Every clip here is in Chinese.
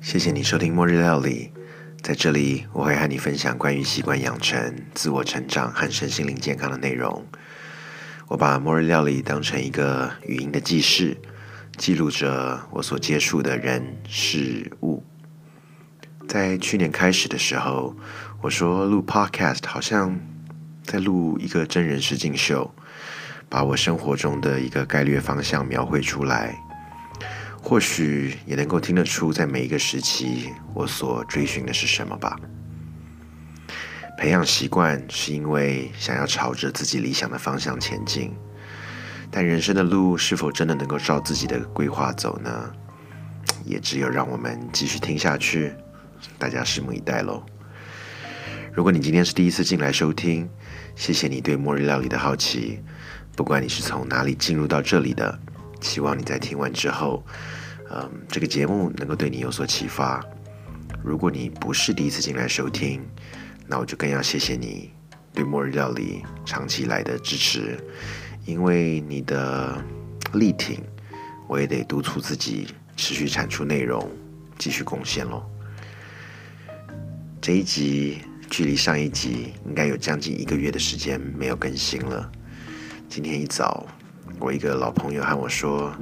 谢谢你收听《末日料理》，在这里我会和你分享关于习惯养成、自我成长和身心灵健康的内容。我把《末日料理》当成一个语音的记事，记录着我所接触的人事物。在去年开始的时候，我说录 Podcast 好像在录一个真人实境秀，把我生活中的一个概率方向描绘出来。或许也能够听得出，在每一个时期，我所追寻的是什么吧。培养习惯是因为想要朝着自己理想的方向前进，但人生的路是否真的能够照自己的规划走呢？也只有让我们继续听下去，大家拭目以待喽。如果你今天是第一次进来收听，谢谢你对末日料理的好奇。不管你是从哪里进入到这里的，希望你在听完之后。嗯，这个节目能够对你有所启发。如果你不是第一次进来收听，那我就更要谢谢你对末日料理长期来的支持，因为你的力挺，我也得督促自己持续产出内容，继续贡献喽。这一集距离上一集应该有将近一个月的时间没有更新了。今天一早，我一个老朋友和我说。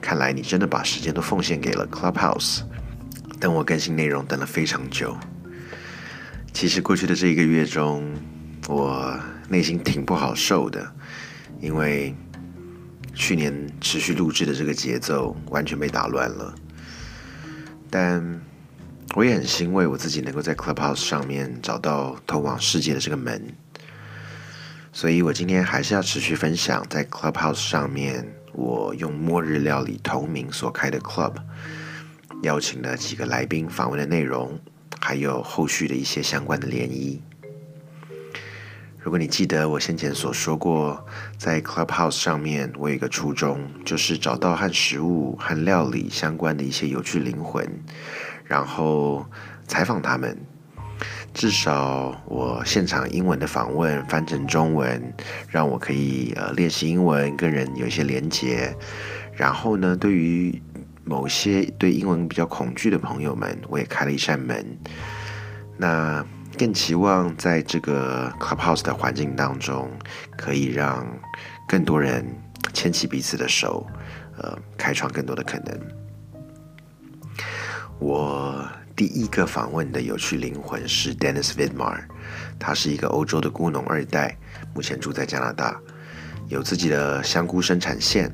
看来你真的把时间都奉献给了 Clubhouse，等我更新内容等了非常久。其实过去的这一个月中，我内心挺不好受的，因为去年持续录制的这个节奏完全被打乱了。但我也很欣慰，我自己能够在 Clubhouse 上面找到通往世界的这个门，所以我今天还是要持续分享在 Clubhouse 上面。我用末日料理同名所开的 club，邀请了几个来宾访问的内容，还有后续的一些相关的联谊。如果你记得我先前所说过，在 clubhouse 上面，我有一个初衷，就是找到和食物和料理相关的一些有趣灵魂，然后采访他们。至少我现场英文的访问翻成中文，让我可以呃练习英文，跟人有一些连接。然后呢，对于某些对英文比较恐惧的朋友们，我也开了一扇门。那更期望在这个 Clubhouse 的环境当中，可以让更多人牵起彼此的手，呃，开创更多的可能。我。第一个访问的有趣灵魂是 Dennis Vidmar，他是一个欧洲的孤农二代，目前住在加拿大，有自己的香菇生产线，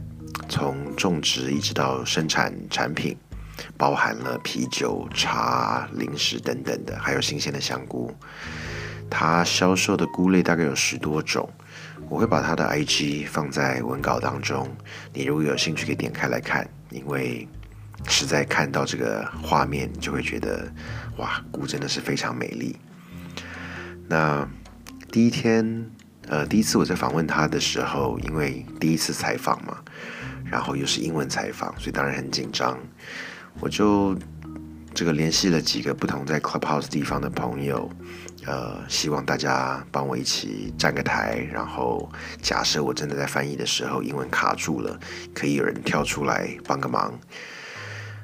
从种植一直到生产产品，包含了啤酒、茶、零食等等的，还有新鲜的香菇。他销售的菇类大概有十多种，我会把他的 IG 放在文稿当中，你如果有兴趣可以点开来看，因为。实在看到这个画面，你就会觉得，哇，菇真的是非常美丽。那第一天，呃，第一次我在访问他的时候，因为第一次采访嘛，然后又是英文采访，所以当然很紧张。我就这个联系了几个不同在 Clubhouse 地方的朋友，呃，希望大家帮我一起站个台，然后假设我真的在翻译的时候英文卡住了，可以有人跳出来帮个忙。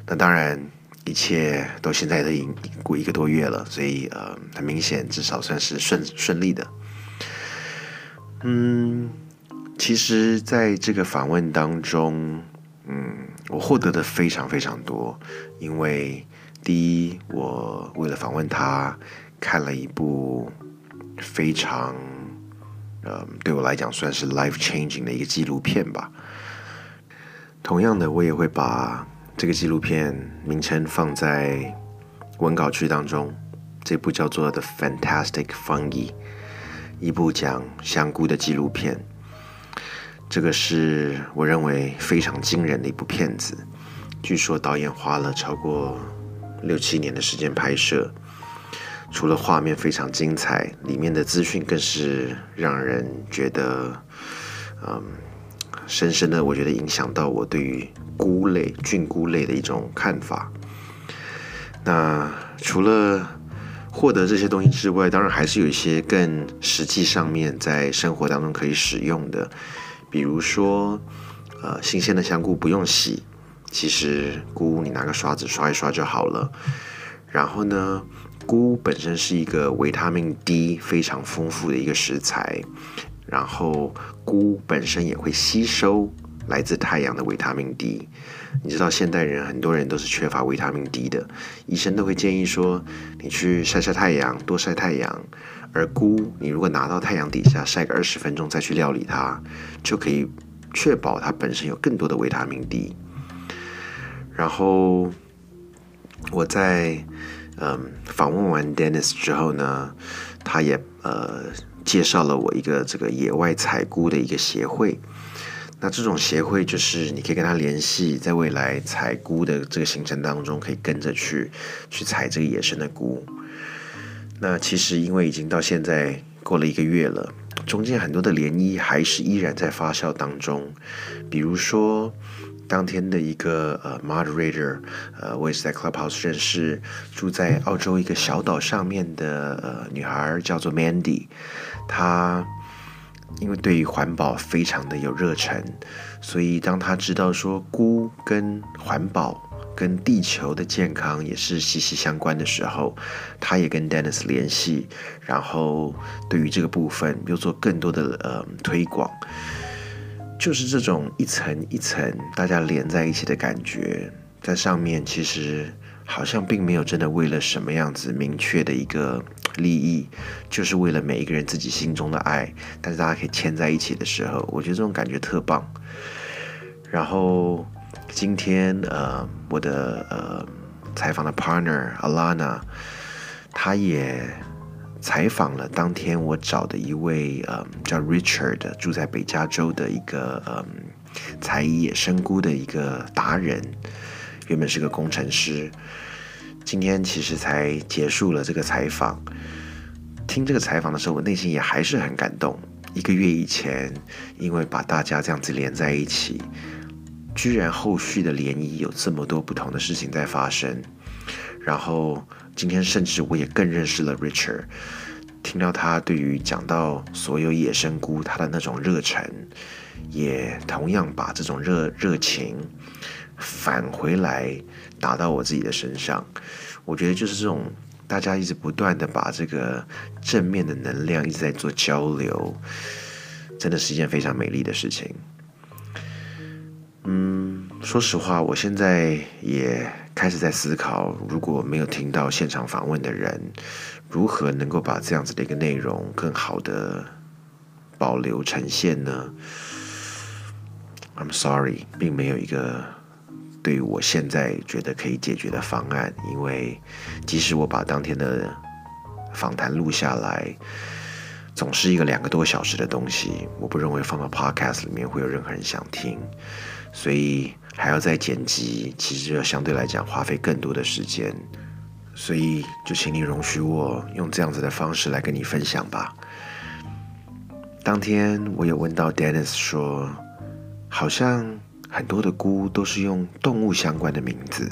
那当然，一切都现在都已经过一个多月了，所以呃，很明显，至少算是顺顺利的。嗯，其实在这个访问当中，嗯，我获得的非常非常多，因为第一，我为了访问他，看了一部非常呃，对我来讲算是 life changing 的一个纪录片吧。同样的，我也会把。这个纪录片名称放在文稿区当中，这部叫做《The Fantastic Fungi》，一部讲香菇的纪录片。这个是我认为非常惊人的一部片子。据说导演花了超过六七年的时间拍摄，除了画面非常精彩，里面的资讯更是让人觉得，嗯，深深的，我觉得影响到我对于。菇类、菌菇类的一种看法。那除了获得这些东西之外，当然还是有一些更实际上面在生活当中可以使用的，比如说，呃，新鲜的香菇不用洗，其实菇你拿个刷子刷一刷就好了。然后呢，菇本身是一个维他命 D 非常丰富的一个食材，然后菇本身也会吸收来自太阳的维他命 D。你知道现代人很多人都是缺乏维他命 D 的，医生都会建议说你去晒晒太阳，多晒太阳。而菇你如果拿到太阳底下晒个二十分钟再去料理它，就可以确保它本身有更多的维他命 D。然后我在嗯访问完 Dennis 之后呢，他也呃介绍了我一个这个野外采菇的一个协会。那这种协会就是你可以跟他联系，在未来采菇的这个行程当中，可以跟着去去采这个野生的菇。那其实因为已经到现在过了一个月了，中间很多的涟漪还是依然在发酵当中，比如说。当天的一个呃 moderator，呃，我也是在 Clubhouse 认识住在澳洲一个小岛上面的呃女孩，叫做 Mandy。他因为对于环保非常的有热忱，所以当他知道说菇跟环保跟地球的健康也是息息相关的时候，他也跟 Dennis 联系，然后对于这个部分又做更多的呃推广。就是这种一层一层大家连在一起的感觉，在上面其实好像并没有真的为了什么样子明确的一个利益，就是为了每一个人自己心中的爱。但是大家可以牵在一起的时候，我觉得这种感觉特棒。然后今天呃，我的呃采访的 partner Alana，他也。采访了当天我找的一位嗯叫 Richard 住在北加州的一个嗯采野生菇的一个达人，原本是个工程师，今天其实才结束了这个采访。听这个采访的时候，我内心也还是很感动。一个月以前，因为把大家这样子连在一起，居然后续的涟漪有这么多不同的事情在发生，然后。今天甚至我也更认识了 Richard，听到他对于讲到所有野生菇他的那种热忱，也同样把这种热热情返回来打到我自己的身上。我觉得就是这种大家一直不断的把这个正面的能量一直在做交流，真的是一件非常美丽的事情。嗯，说实话，我现在也。开始在思考，如果没有听到现场访问的人，如何能够把这样子的一个内容更好的保留呈现呢？I'm sorry，并没有一个对于我现在觉得可以解决的方案，因为即使我把当天的访谈录下来，总是一个两个多小时的东西，我不认为放到 Podcast 里面会有任何人想听，所以。还要再剪辑，其实要相对来讲花费更多的时间，所以就请你容许我用这样子的方式来跟你分享吧。当天我有问到 Dennis 说，好像很多的菇都是用动物相关的名字，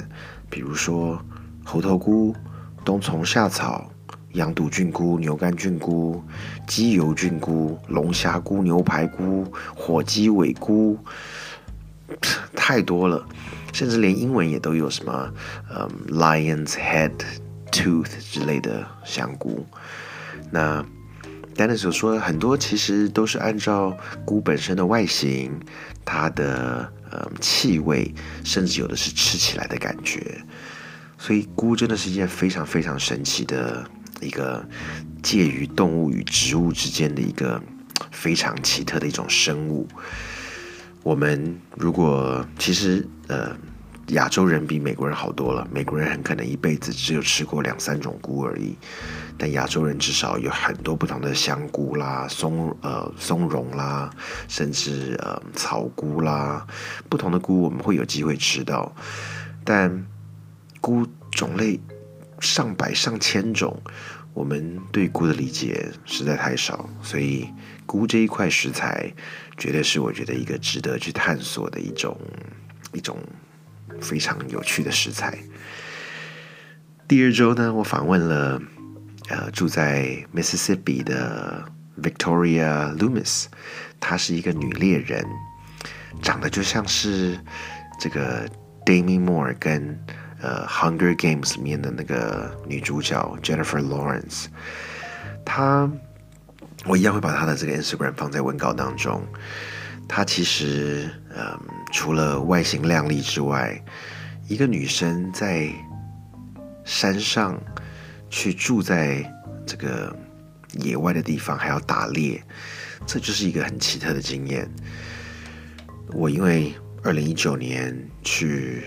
比如说猴头菇、冬虫夏草、羊肚菌菇、牛肝菌菇、鸡油菌菇、龙虾菇、牛排菇、火鸡尾菇。太多了，甚至连英文也都有什么，嗯，lion's head tooth 之类的香菇。那 Dennis 所说很多其实都是按照菇本身的外形、它的呃气味，甚至有的是吃起来的感觉。所以菇真的是一件非常非常神奇的一个介于动物与植物之间的一个非常奇特的一种生物。我们如果其实呃，亚洲人比美国人好多了。美国人很可能一辈子只有吃过两三种菇而已，但亚洲人至少有很多不同的香菇啦、松呃松茸啦，甚至呃草菇啦，不同的菇我们会有机会吃到。但菇种类上百上千种，我们对菇的理解实在太少，所以菇这一块食材。绝对是我觉得一个值得去探索的一种一种非常有趣的食材。第二周呢，我访问了呃住在 Mississippi 的 Victoria Loomis，她是一个女猎人，长得就像是这个 Demi Moore 跟呃《Hunger Games》里面的那个女主角 Jennifer Lawrence，她我一样会把她的这个 Instagram 放在文稿当中。她其实嗯，除了外形靓丽之外，一个女生在山上去住在这个野外的地方，还要打猎，这就是一个很奇特的经验。我因为二零一九年去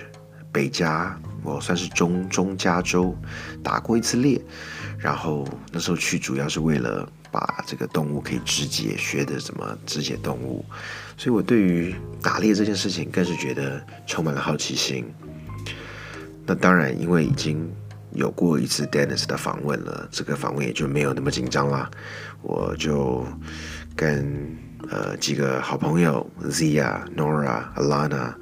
北加，我算是中中加州打过一次猎，然后那时候去主要是为了把这个动物可以肢解，学的怎么肢解动物，所以我对于打猎这件事情更是觉得充满了好奇心。那当然，因为已经有过一次 Dennis 的访问了，这个访问也就没有那么紧张啦。我就跟呃几个好朋友 Zia、Nora、Alana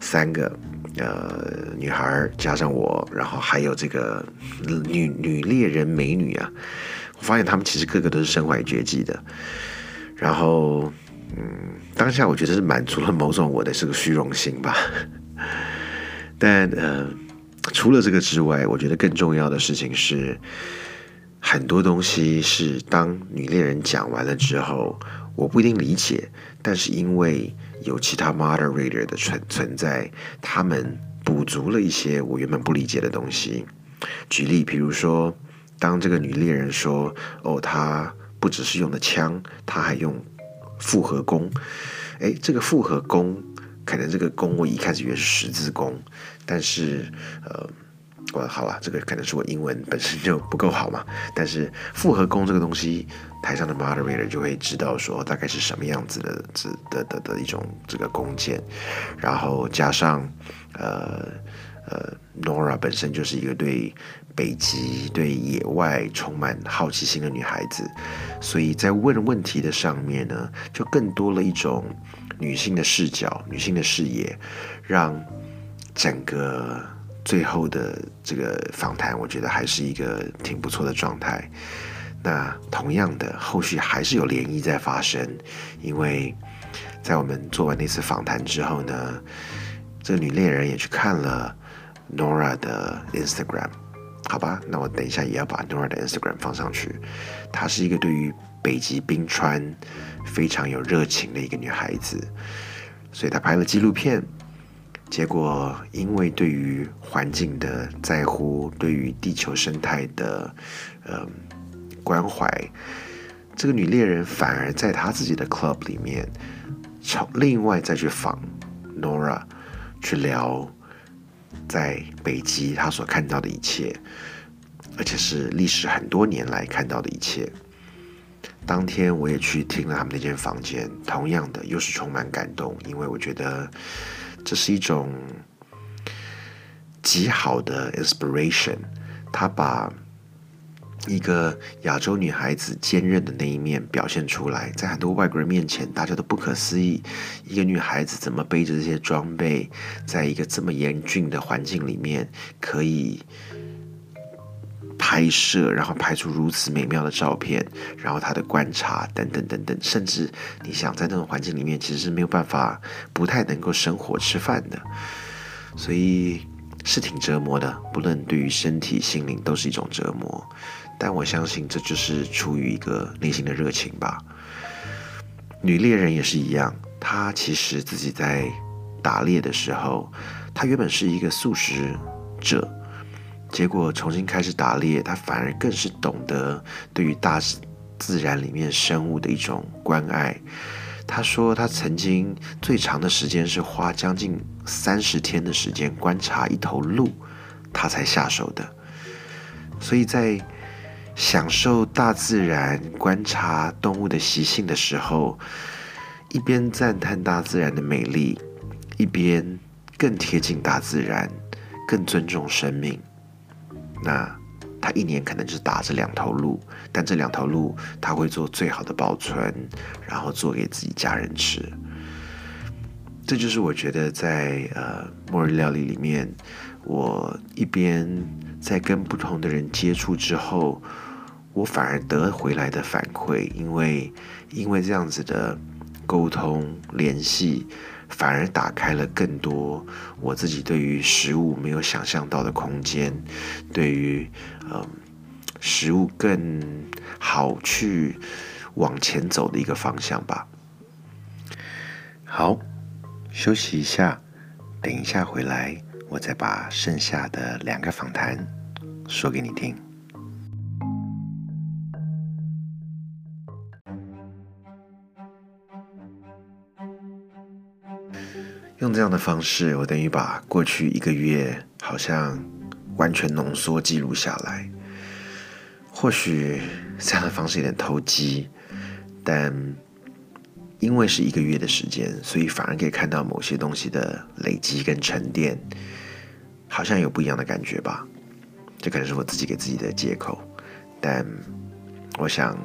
三个呃女孩加上我，然后还有这个女女猎人美女啊，我发现她们其实个个都是身怀绝技的。然后嗯，当下我觉得是满足了某种我的这个虚荣心吧。但呃。除了这个之外，我觉得更重要的事情是，很多东西是当女猎人讲完了之后，我不一定理解，但是因为有其他 moderator 的存存在，他们补足了一些我原本不理解的东西。举例，比如说，当这个女猎人说：“哦，她不只是用的枪，她还用复合弓。”哎，这个复合弓。可能这个弓我一开始以为是十字弓，但是呃，我好了，这个可能是我英文本身就不够好嘛。但是复合弓这个东西，台上的 moderator 就会知道说大概是什么样子的，的的的一种这个弓箭，然后加上呃呃，Nora 本身就是一个对北极、对野外充满好奇心的女孩子，所以在问问题的上面呢，就更多了一种。女性的视角，女性的视野，让整个最后的这个访谈，我觉得还是一个挺不错的状态。那同样的，后续还是有涟漪在发生，因为在我们做完那次访谈之后呢，这个女猎人也去看了 Nora 的 Instagram，好吧？那我等一下也要把 Nora 的 Instagram 放上去。她是一个对于北极冰川。非常有热情的一个女孩子，所以她拍了纪录片。结果因为对于环境的在乎，对于地球生态的呃关怀，这个女猎人反而在她自己的 club 里面，从另外再去访 Nora，去聊在北极他所看到的一切，而且是历史很多年来看到的一切。当天我也去听了他们那间房间，同样的又是充满感动，因为我觉得这是一种极好的 inspiration。他把一个亚洲女孩子坚韧的那一面表现出来，在很多外国人面前，大家都不可思议，一个女孩子怎么背着这些装备，在一个这么严峻的环境里面可以。拍摄，然后拍出如此美妙的照片，然后她的观察等等等等，甚至你想在那种环境里面，其实是没有办法，不太能够生火吃饭的，所以是挺折磨的，不论对于身体、心灵都是一种折磨。但我相信这就是出于一个内心的热情吧。女猎人也是一样，她其实自己在打猎的时候，她原本是一个素食者。结果重新开始打猎，她反而更是懂得对于大自然里面生物的一种关爱。她说，她曾经最长的时间是花将近三十天的时间观察一头鹿，她才下手的。所以在享受大自然、观察动物的习性的时候，一边赞叹大自然的美丽，一边更贴近大自然，更尊重生命。那他一年可能就打这两头鹿，但这两头鹿他会做最好的保存，然后做给自己家人吃。这就是我觉得在呃末日料理里面，我一边在跟不同的人接触之后，我反而得回来的反馈，因为因为这样子的沟通联系，反而打开了更多我自己对于食物没有想象到的空间，对于嗯食物更好去往前走的一个方向吧。好，休息一下，等一下回来，我再把剩下的两个访谈说给你听。用这样的方式，我等于把过去一个月好像完全浓缩记录下来。或许这样的方式有点投机，但因为是一个月的时间，所以反而可以看到某些东西的累积跟沉淀，好像有不一样的感觉吧。这可能是我自己给自己的借口，但我想，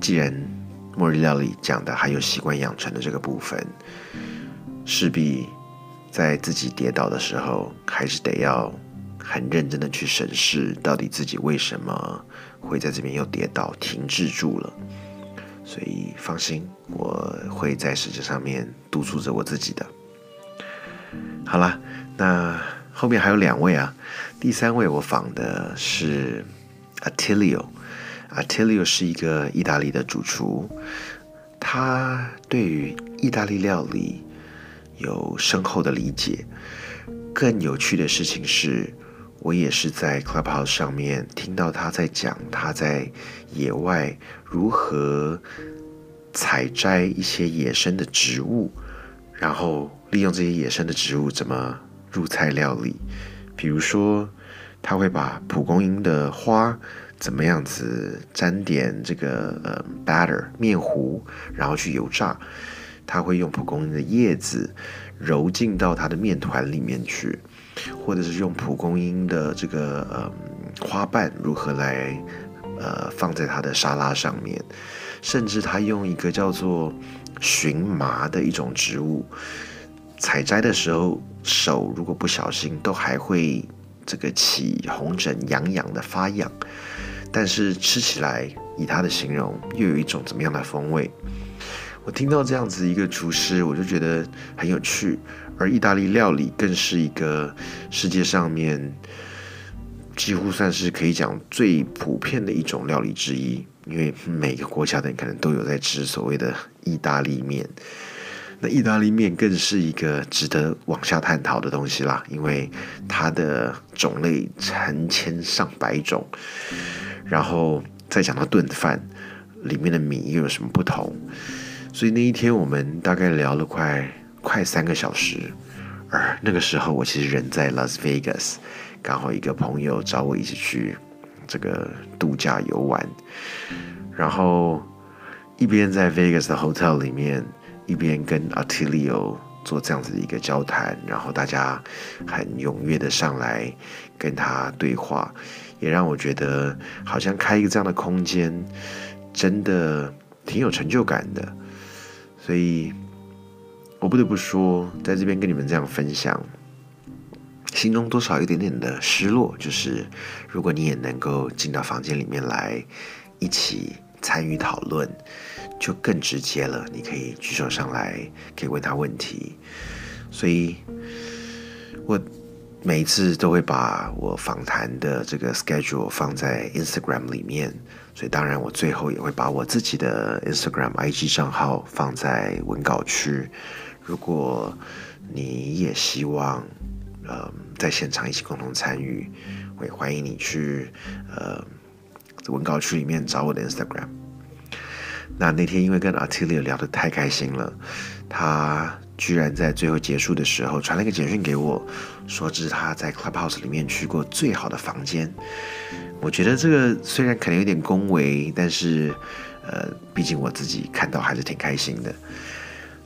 既然末日料理讲的还有习惯养成的这个部分。势必在自己跌倒的时候，还是得要很认真的去审视，到底自己为什么会在这边又跌倒、停滞住了。所以放心，我会在实质上面督促着我自己的。好了，那后面还有两位啊，第三位我访的是 Attilio，Attilio 是一个意大利的主厨，他对于意大利料理。有深厚的理解。更有趣的事情是，我也是在 Clubhouse 上面听到他在讲他在野外如何采摘一些野生的植物，然后利用这些野生的植物怎么入菜料理。比如说，他会把蒲公英的花怎么样子沾点这个呃 batter 面糊，然后去油炸。他会用蒲公英的叶子揉进到他的面团里面去，或者是用蒲公英的这个呃花瓣如何来呃放在他的沙拉上面，甚至他用一个叫做荨麻的一种植物，采摘的时候手如果不小心都还会这个起红疹痒痒的发痒，但是吃起来以他的形容又有一种怎么样的风味？我听到这样子一个厨师，我就觉得很有趣。而意大利料理更是一个世界上面几乎算是可以讲最普遍的一种料理之一，因为每个国家的人可能都有在吃所谓的意大利面。那意大利面更是一个值得往下探讨的东西啦，因为它的种类成千上百种。然后再讲到炖饭，里面的米又有什么不同？所以那一天我们大概聊了快快三个小时，而那个时候我其实人在 Las Vegas，刚好一个朋友找我一起去这个度假游玩，然后一边在 Vegas 的 hotel 里面，一边跟 Attilio 做这样子的一个交谈，然后大家很踊跃的上来跟他对话，也让我觉得好像开一个这样的空间，真的挺有成就感的。所以，我不得不说，在这边跟你们这样分享，心中多少有点点的失落。就是如果你也能够进到房间里面来，一起参与讨论，就更直接了。你可以举手上来，可以问他问题。所以，我。每一次都会把我访谈的这个 schedule 放在 Instagram 里面，所以当然我最后也会把我自己的 Instagram IG 账号放在文稿区。如果你也希望，呃，在现场一起共同参与，我也欢迎你去呃文稿区里面找我的 Instagram。那那天因为跟 Attilio 聊得太开心了，他。居然在最后结束的时候传了一个简讯给我，说这是他在 Clubhouse 里面去过最好的房间。我觉得这个虽然可能有点恭维，但是呃，毕竟我自己看到还是挺开心的。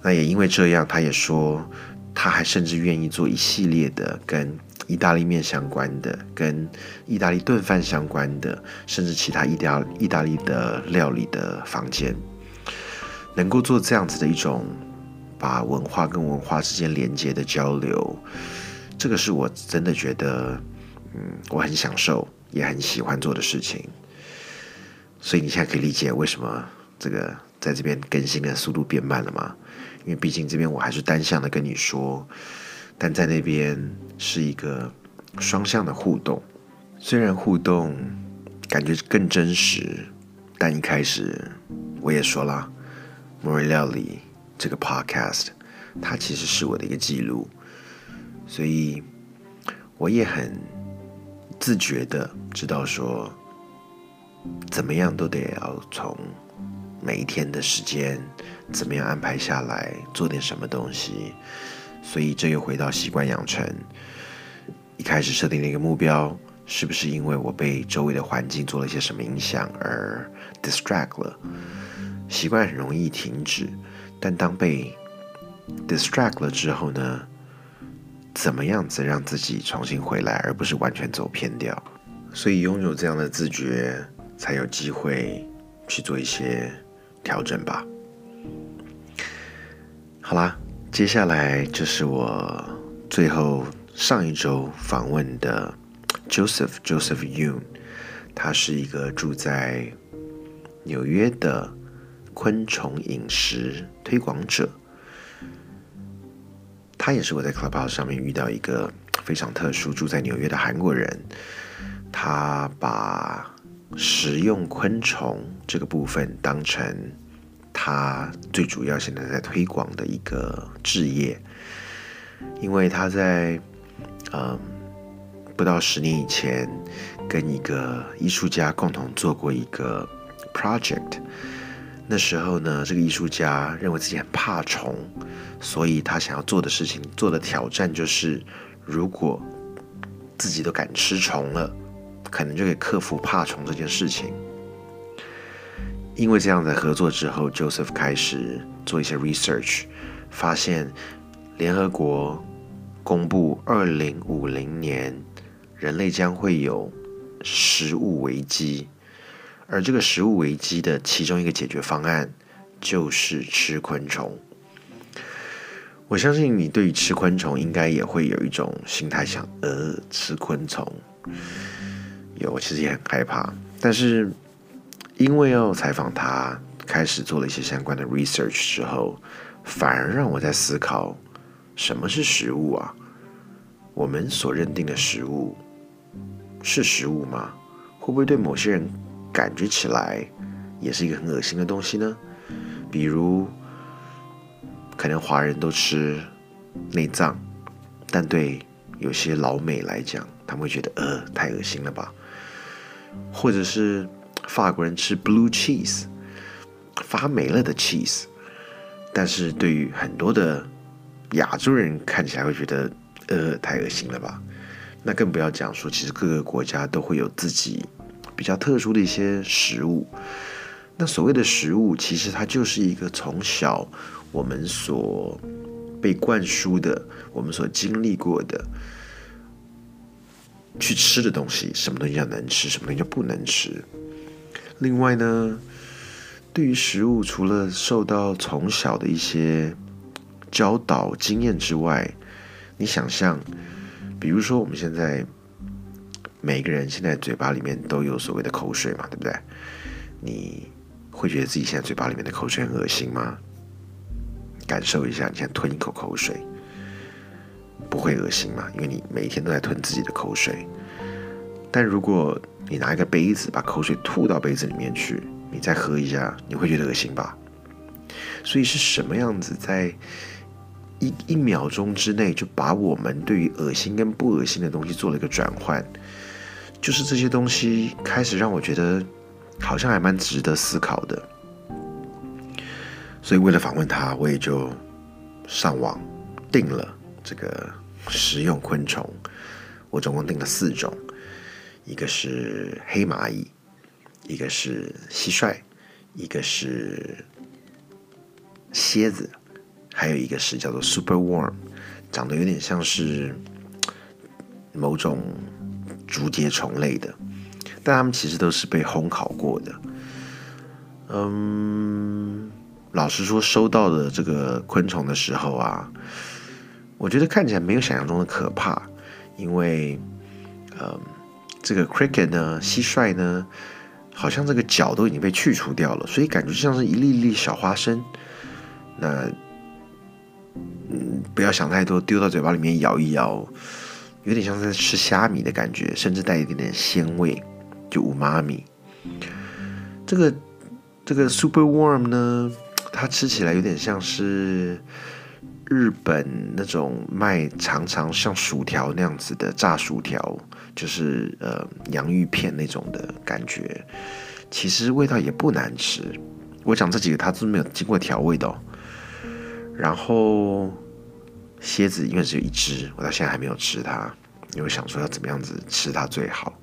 那也因为这样，他也说他还甚至愿意做一系列的跟意大利面相关的、跟意大利炖饭相关的，甚至其他意大意大利的料理的房间，能够做这样子的一种。把文化跟文化之间连接的交流，这个是我真的觉得，嗯，我很享受，也很喜欢做的事情。所以你现在可以理解为什么这个在这边更新的速度变慢了吗？因为毕竟这边我还是单向的跟你说，但在那边是一个双向的互动。虽然互动感觉更真实，但一开始我也说了，莫瑞料理这个 podcast，它其实是我的一个记录，所以我也很自觉的知道说，怎么样都得要从每一天的时间怎么样安排下来，做点什么东西，所以这又回到习惯养成，一开始设定了一个目标。是不是因为我被周围的环境做了些什么影响而 distract 了？习惯很容易停止，但当被 distract 了之后呢？怎么样子让自己重新回来，而不是完全走偏掉？所以拥有这样的自觉，才有机会去做一些调整吧。好啦，接下来就是我最后上一周访问的。Joseph Joseph Yoon，他是一个住在纽约的昆虫饮食推广者。他也是我在 Clubhouse 上面遇到一个非常特殊住在纽约的韩国人。他把食用昆虫这个部分当成他最主要现在在推广的一个置业，因为他在嗯。不到十年以前，跟一个艺术家共同做过一个 project。那时候呢，这个艺术家认为自己很怕虫，所以他想要做的事情、做的挑战就是，如果自己都敢吃虫了，可能就可以克服怕虫这件事情。因为这样的合作之后，Joseph 开始做一些 research，发现联合国公布二零五零年。人类将会有食物危机，而这个食物危机的其中一个解决方案就是吃昆虫。我相信你对于吃昆虫应该也会有一种心态，想呃吃昆虫。有，我其实也很害怕，但是因为要采访他，开始做了一些相关的 research 之后，反而让我在思考什么是食物啊？我们所认定的食物。是食物吗？会不会对某些人感觉起来也是一个很恶心的东西呢？比如，可能华人都吃内脏，但对有些老美来讲，他们会觉得呃太恶心了吧？或者是法国人吃 blue cheese，发霉了的 cheese，但是对于很多的亚洲人看起来会觉得呃太恶心了吧？那更不要讲说，其实各个国家都会有自己比较特殊的一些食物。那所谓的食物，其实它就是一个从小我们所被灌输的、我们所经历过的去吃的东西。什么东西叫能吃，什么东西叫不能吃。另外呢，对于食物，除了受到从小的一些教导经验之外，你想象。比如说，我们现在每个人现在嘴巴里面都有所谓的口水嘛，对不对？你会觉得自己现在嘴巴里面的口水很恶心吗？感受一下，你现在吞一口口水，不会恶心吗？因为你每天都在吞自己的口水。但如果你拿一个杯子，把口水吐到杯子里面去，你再喝一下，你会觉得恶心吧？所以是什么样子在？一一秒钟之内就把我们对于恶心跟不恶心的东西做了一个转换，就是这些东西开始让我觉得好像还蛮值得思考的。所以为了访问他，我也就上网订了这个食用昆虫。我总共订了四种，一个是黑蚂蚁，一个是蟋蟀，一个是蝎子。还有一个是叫做 Super Worm，长得有点像是某种竹节虫类的，但它们其实都是被烘烤过的。嗯，老实说，收到的这个昆虫的时候啊，我觉得看起来没有想象中的可怕，因为，嗯，这个 Cricket 呢，蟋蟀呢，好像这个角都已经被去除掉了，所以感觉像是一粒粒小花生。那嗯，不要想太多，丢到嘴巴里面咬一咬，有点像在吃虾米的感觉，甚至带一点点鲜味，就五妈咪。这个这个 Super Warm 呢，它吃起来有点像是日本那种卖长长像薯条那样子的炸薯条，就是呃洋芋片那种的感觉。其实味道也不难吃。我讲这几个它都没有经过调味的。然后蝎子因为只有一只，我到现在还没有吃它，因为想说要怎么样子吃它最好。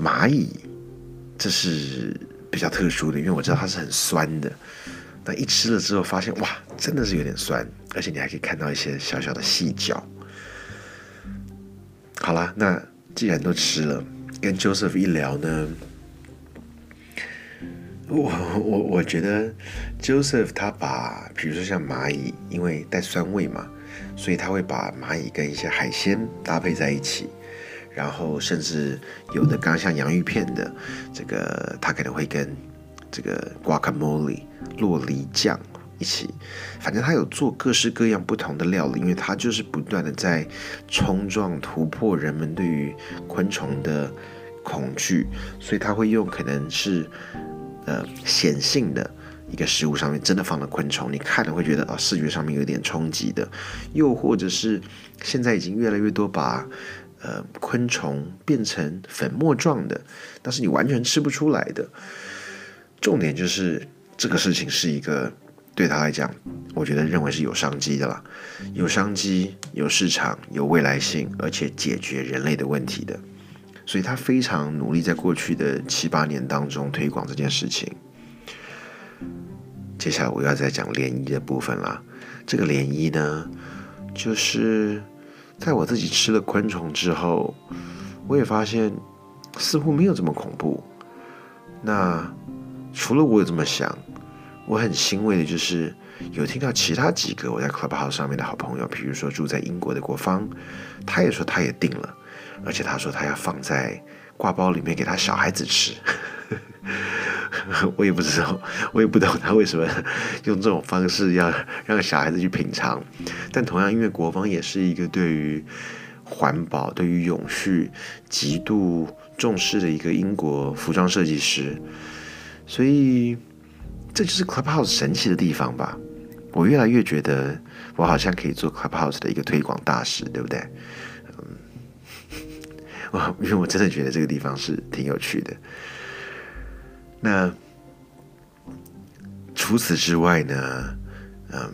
蚂蚁这是比较特殊的，因为我知道它是很酸的。那一吃了之后，发现哇，真的是有点酸，而且你还可以看到一些小小的细角。好了，那既然都吃了，跟 Joseph 一聊呢。我我我觉得，Joseph 他把，比如说像蚂蚁，因为带酸味嘛，所以他会把蚂蚁跟一些海鲜搭配在一起，然后甚至有的刚像洋芋片的，这个他可能会跟这个 guacamole 洛梨酱一起，反正他有做各式各样不同的料理，因为他就是不断的在冲撞突破人们对于昆虫的恐惧，所以他会用可能是。呃，显性的一个食物上面真的放了昆虫，你看了会觉得啊，视觉上面有点冲击的。又或者是现在已经越来越多把呃昆虫变成粉末状的，但是你完全吃不出来的。重点就是这个事情是一个对他来讲，我觉得认为是有商机的啦，有商机、有市场、有未来性，而且解决人类的问题的。所以他非常努力，在过去的七八年当中推广这件事情。接下来我要再讲涟漪的部分啦。这个涟漪呢，就是在我自己吃了昆虫之后，我也发现似乎没有这么恐怖。那除了我有这么想，我很欣慰的就是有听到其他几个我在 Clubhouse 上面的好朋友，比如说住在英国的国芳，他也说他也订了。而且他说他要放在挂包里面给他小孩子吃，我也不知道，我也不懂他为什么用这种方式要让小孩子去品尝。但同样，因为国芳也是一个对于环保、对于永续极度重视的一个英国服装设计师，所以这就是 Clubhouse 神奇的地方吧。我越来越觉得我好像可以做 Clubhouse 的一个推广大使，对不对？嗯我 因为我真的觉得这个地方是挺有趣的。那除此之外呢，嗯，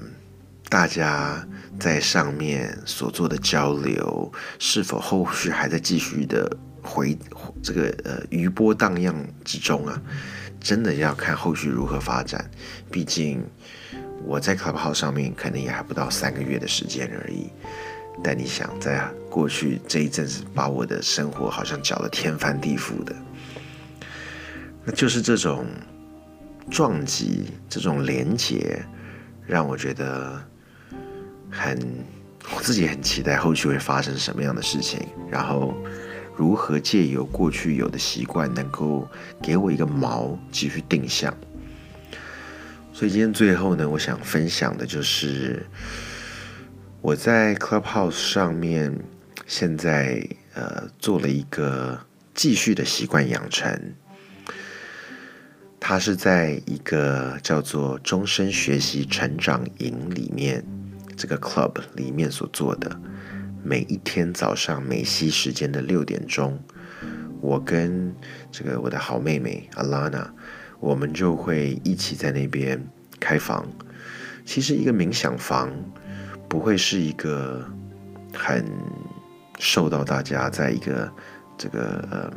大家在上面所做的交流，是否后续还在继续的回这个呃余波荡漾之中啊？真的要看后续如何发展。毕竟我在 Club 号上面可能也还不到三个月的时间而已。但你想，在过去这一阵子，把我的生活好像搅得天翻地覆的，那就是这种撞击、这种连结，让我觉得很，我自己很期待后续会发生什么样的事情，然后如何借由过去有的习惯，能够给我一个锚，继续定向。所以今天最后呢，我想分享的就是。我在 Clubhouse 上面，现在呃做了一个继续的习惯养成。它是在一个叫做终身学习成长营里面，这个 Club 里面所做的。每一天早上美西时间的六点钟，我跟这个我的好妹妹 Alana，我们就会一起在那边开房。其实一个冥想房。不会是一个很受到大家在一个这个呃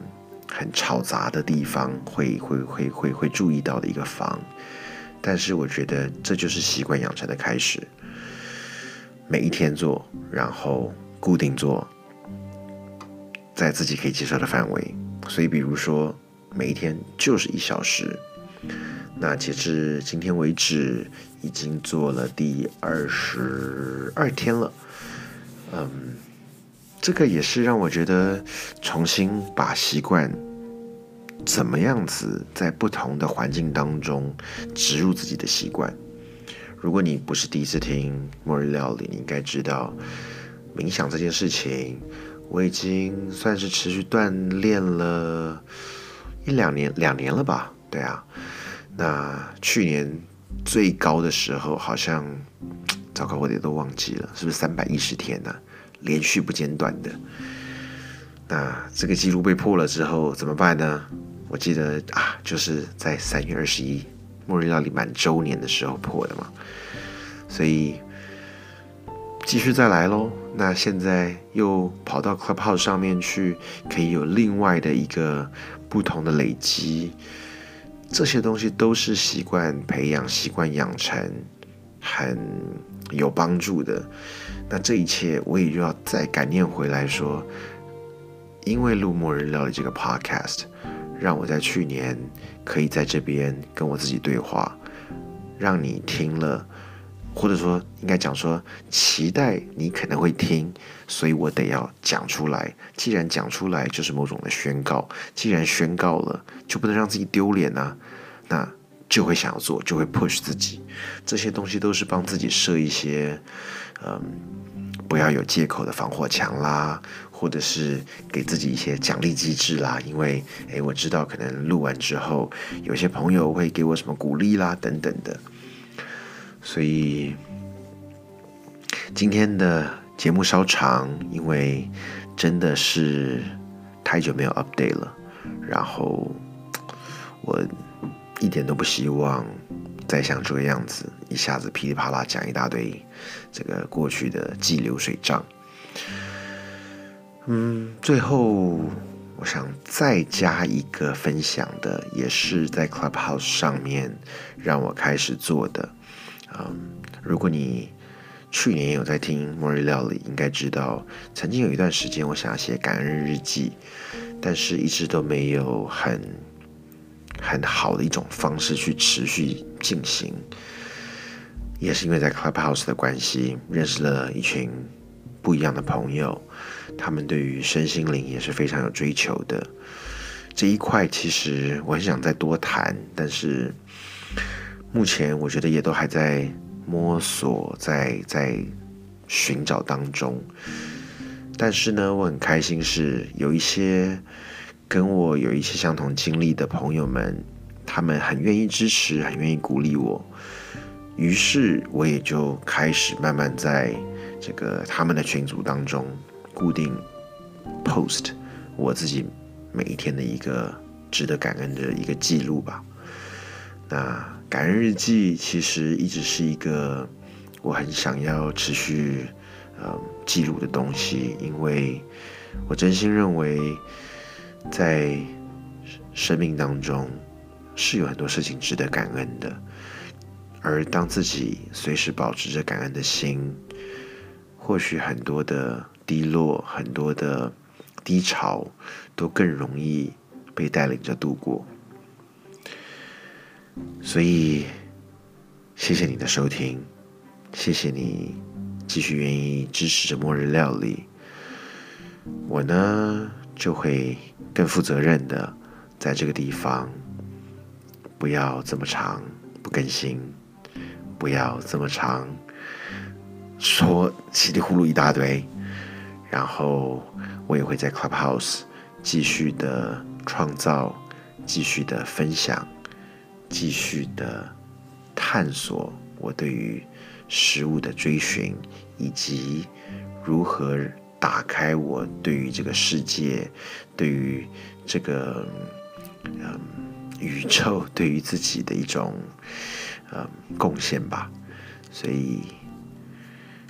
很嘈杂的地方会会会会会注意到的一个房，但是我觉得这就是习惯养成的开始。每一天做，然后固定做，在自己可以接受的范围。所以，比如说每一天就是一小时。那截至今天为止，已经做了第二十二天了。嗯，这个也是让我觉得重新把习惯怎么样子在不同的环境当中植入自己的习惯。如果你不是第一次听末日料理，你应该知道冥想这件事情，我已经算是持续锻炼了一两年，两年了吧？对啊，那去年最高的时候好像，糟糕，我也都忘记了，是不是三百一十天呢？连续不间断的。那这个记录被破了之后怎么办呢？我记得啊，就是在三月二十一末日料理满周年的时候破的嘛，所以继续再来喽。那现在又跑到 Clubhouse 上面去，可以有另外的一个不同的累积。这些东西都是习惯培养、习惯养成，很有帮助的。那这一切我也就要再感念回来说，因为录末日料理这个 Podcast。让我在去年可以在这边跟我自己对话，让你听了，或者说应该讲说，期待你可能会听，所以我得要讲出来。既然讲出来，就是某种的宣告。既然宣告了，就不能让自己丢脸啊，那就会想要做，就会 push 自己。这些东西都是帮自己设一些，嗯，不要有借口的防火墙啦。或者是给自己一些奖励机制啦，因为诶，我知道可能录完之后，有些朋友会给我什么鼓励啦，等等的。所以今天的节目稍长，因为真的是太久没有 update 了。然后我一点都不希望再像这个样子，一下子噼里啪啦讲一大堆这个过去的记流水账。嗯，最后我想再加一个分享的，也是在 Clubhouse 上面让我开始做的。嗯，如果你去年有在听末日料理，应该知道，曾经有一段时间我想要写感恩日记，但是一直都没有很很好的一种方式去持续进行。也是因为在 Clubhouse 的关系，认识了一群不一样的朋友。他们对于身心灵也是非常有追求的，这一块其实我很想再多谈，但是目前我觉得也都还在摸索，在在寻找当中。但是呢，我很开心是有一些跟我有一些相同经历的朋友们，他们很愿意支持，很愿意鼓励我，于是我也就开始慢慢在这个他们的群组当中。固定 post 我自己每一天的一个值得感恩的一个记录吧。那感恩日记其实一直是一个我很想要持续呃记录的东西，因为我真心认为在生命当中是有很多事情值得感恩的，而当自己随时保持着感恩的心，或许很多的。低落，很多的低潮都更容易被带领着度过。所以，谢谢你的收听，谢谢你继续愿意支持着末日料理。我呢，就会更负责任的在这个地方，不要这么长不更新，不要这么长说稀里糊涂一大堆。然后我也会在 Clubhouse 继续的创造，继续的分享，继续的探索我对于食物的追寻，以及如何打开我对于这个世界、对于这个嗯宇宙、对于自己的一种嗯贡献吧。所以，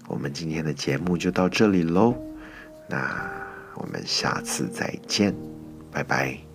我们今天的节目就到这里喽。那我们下次再见，拜拜。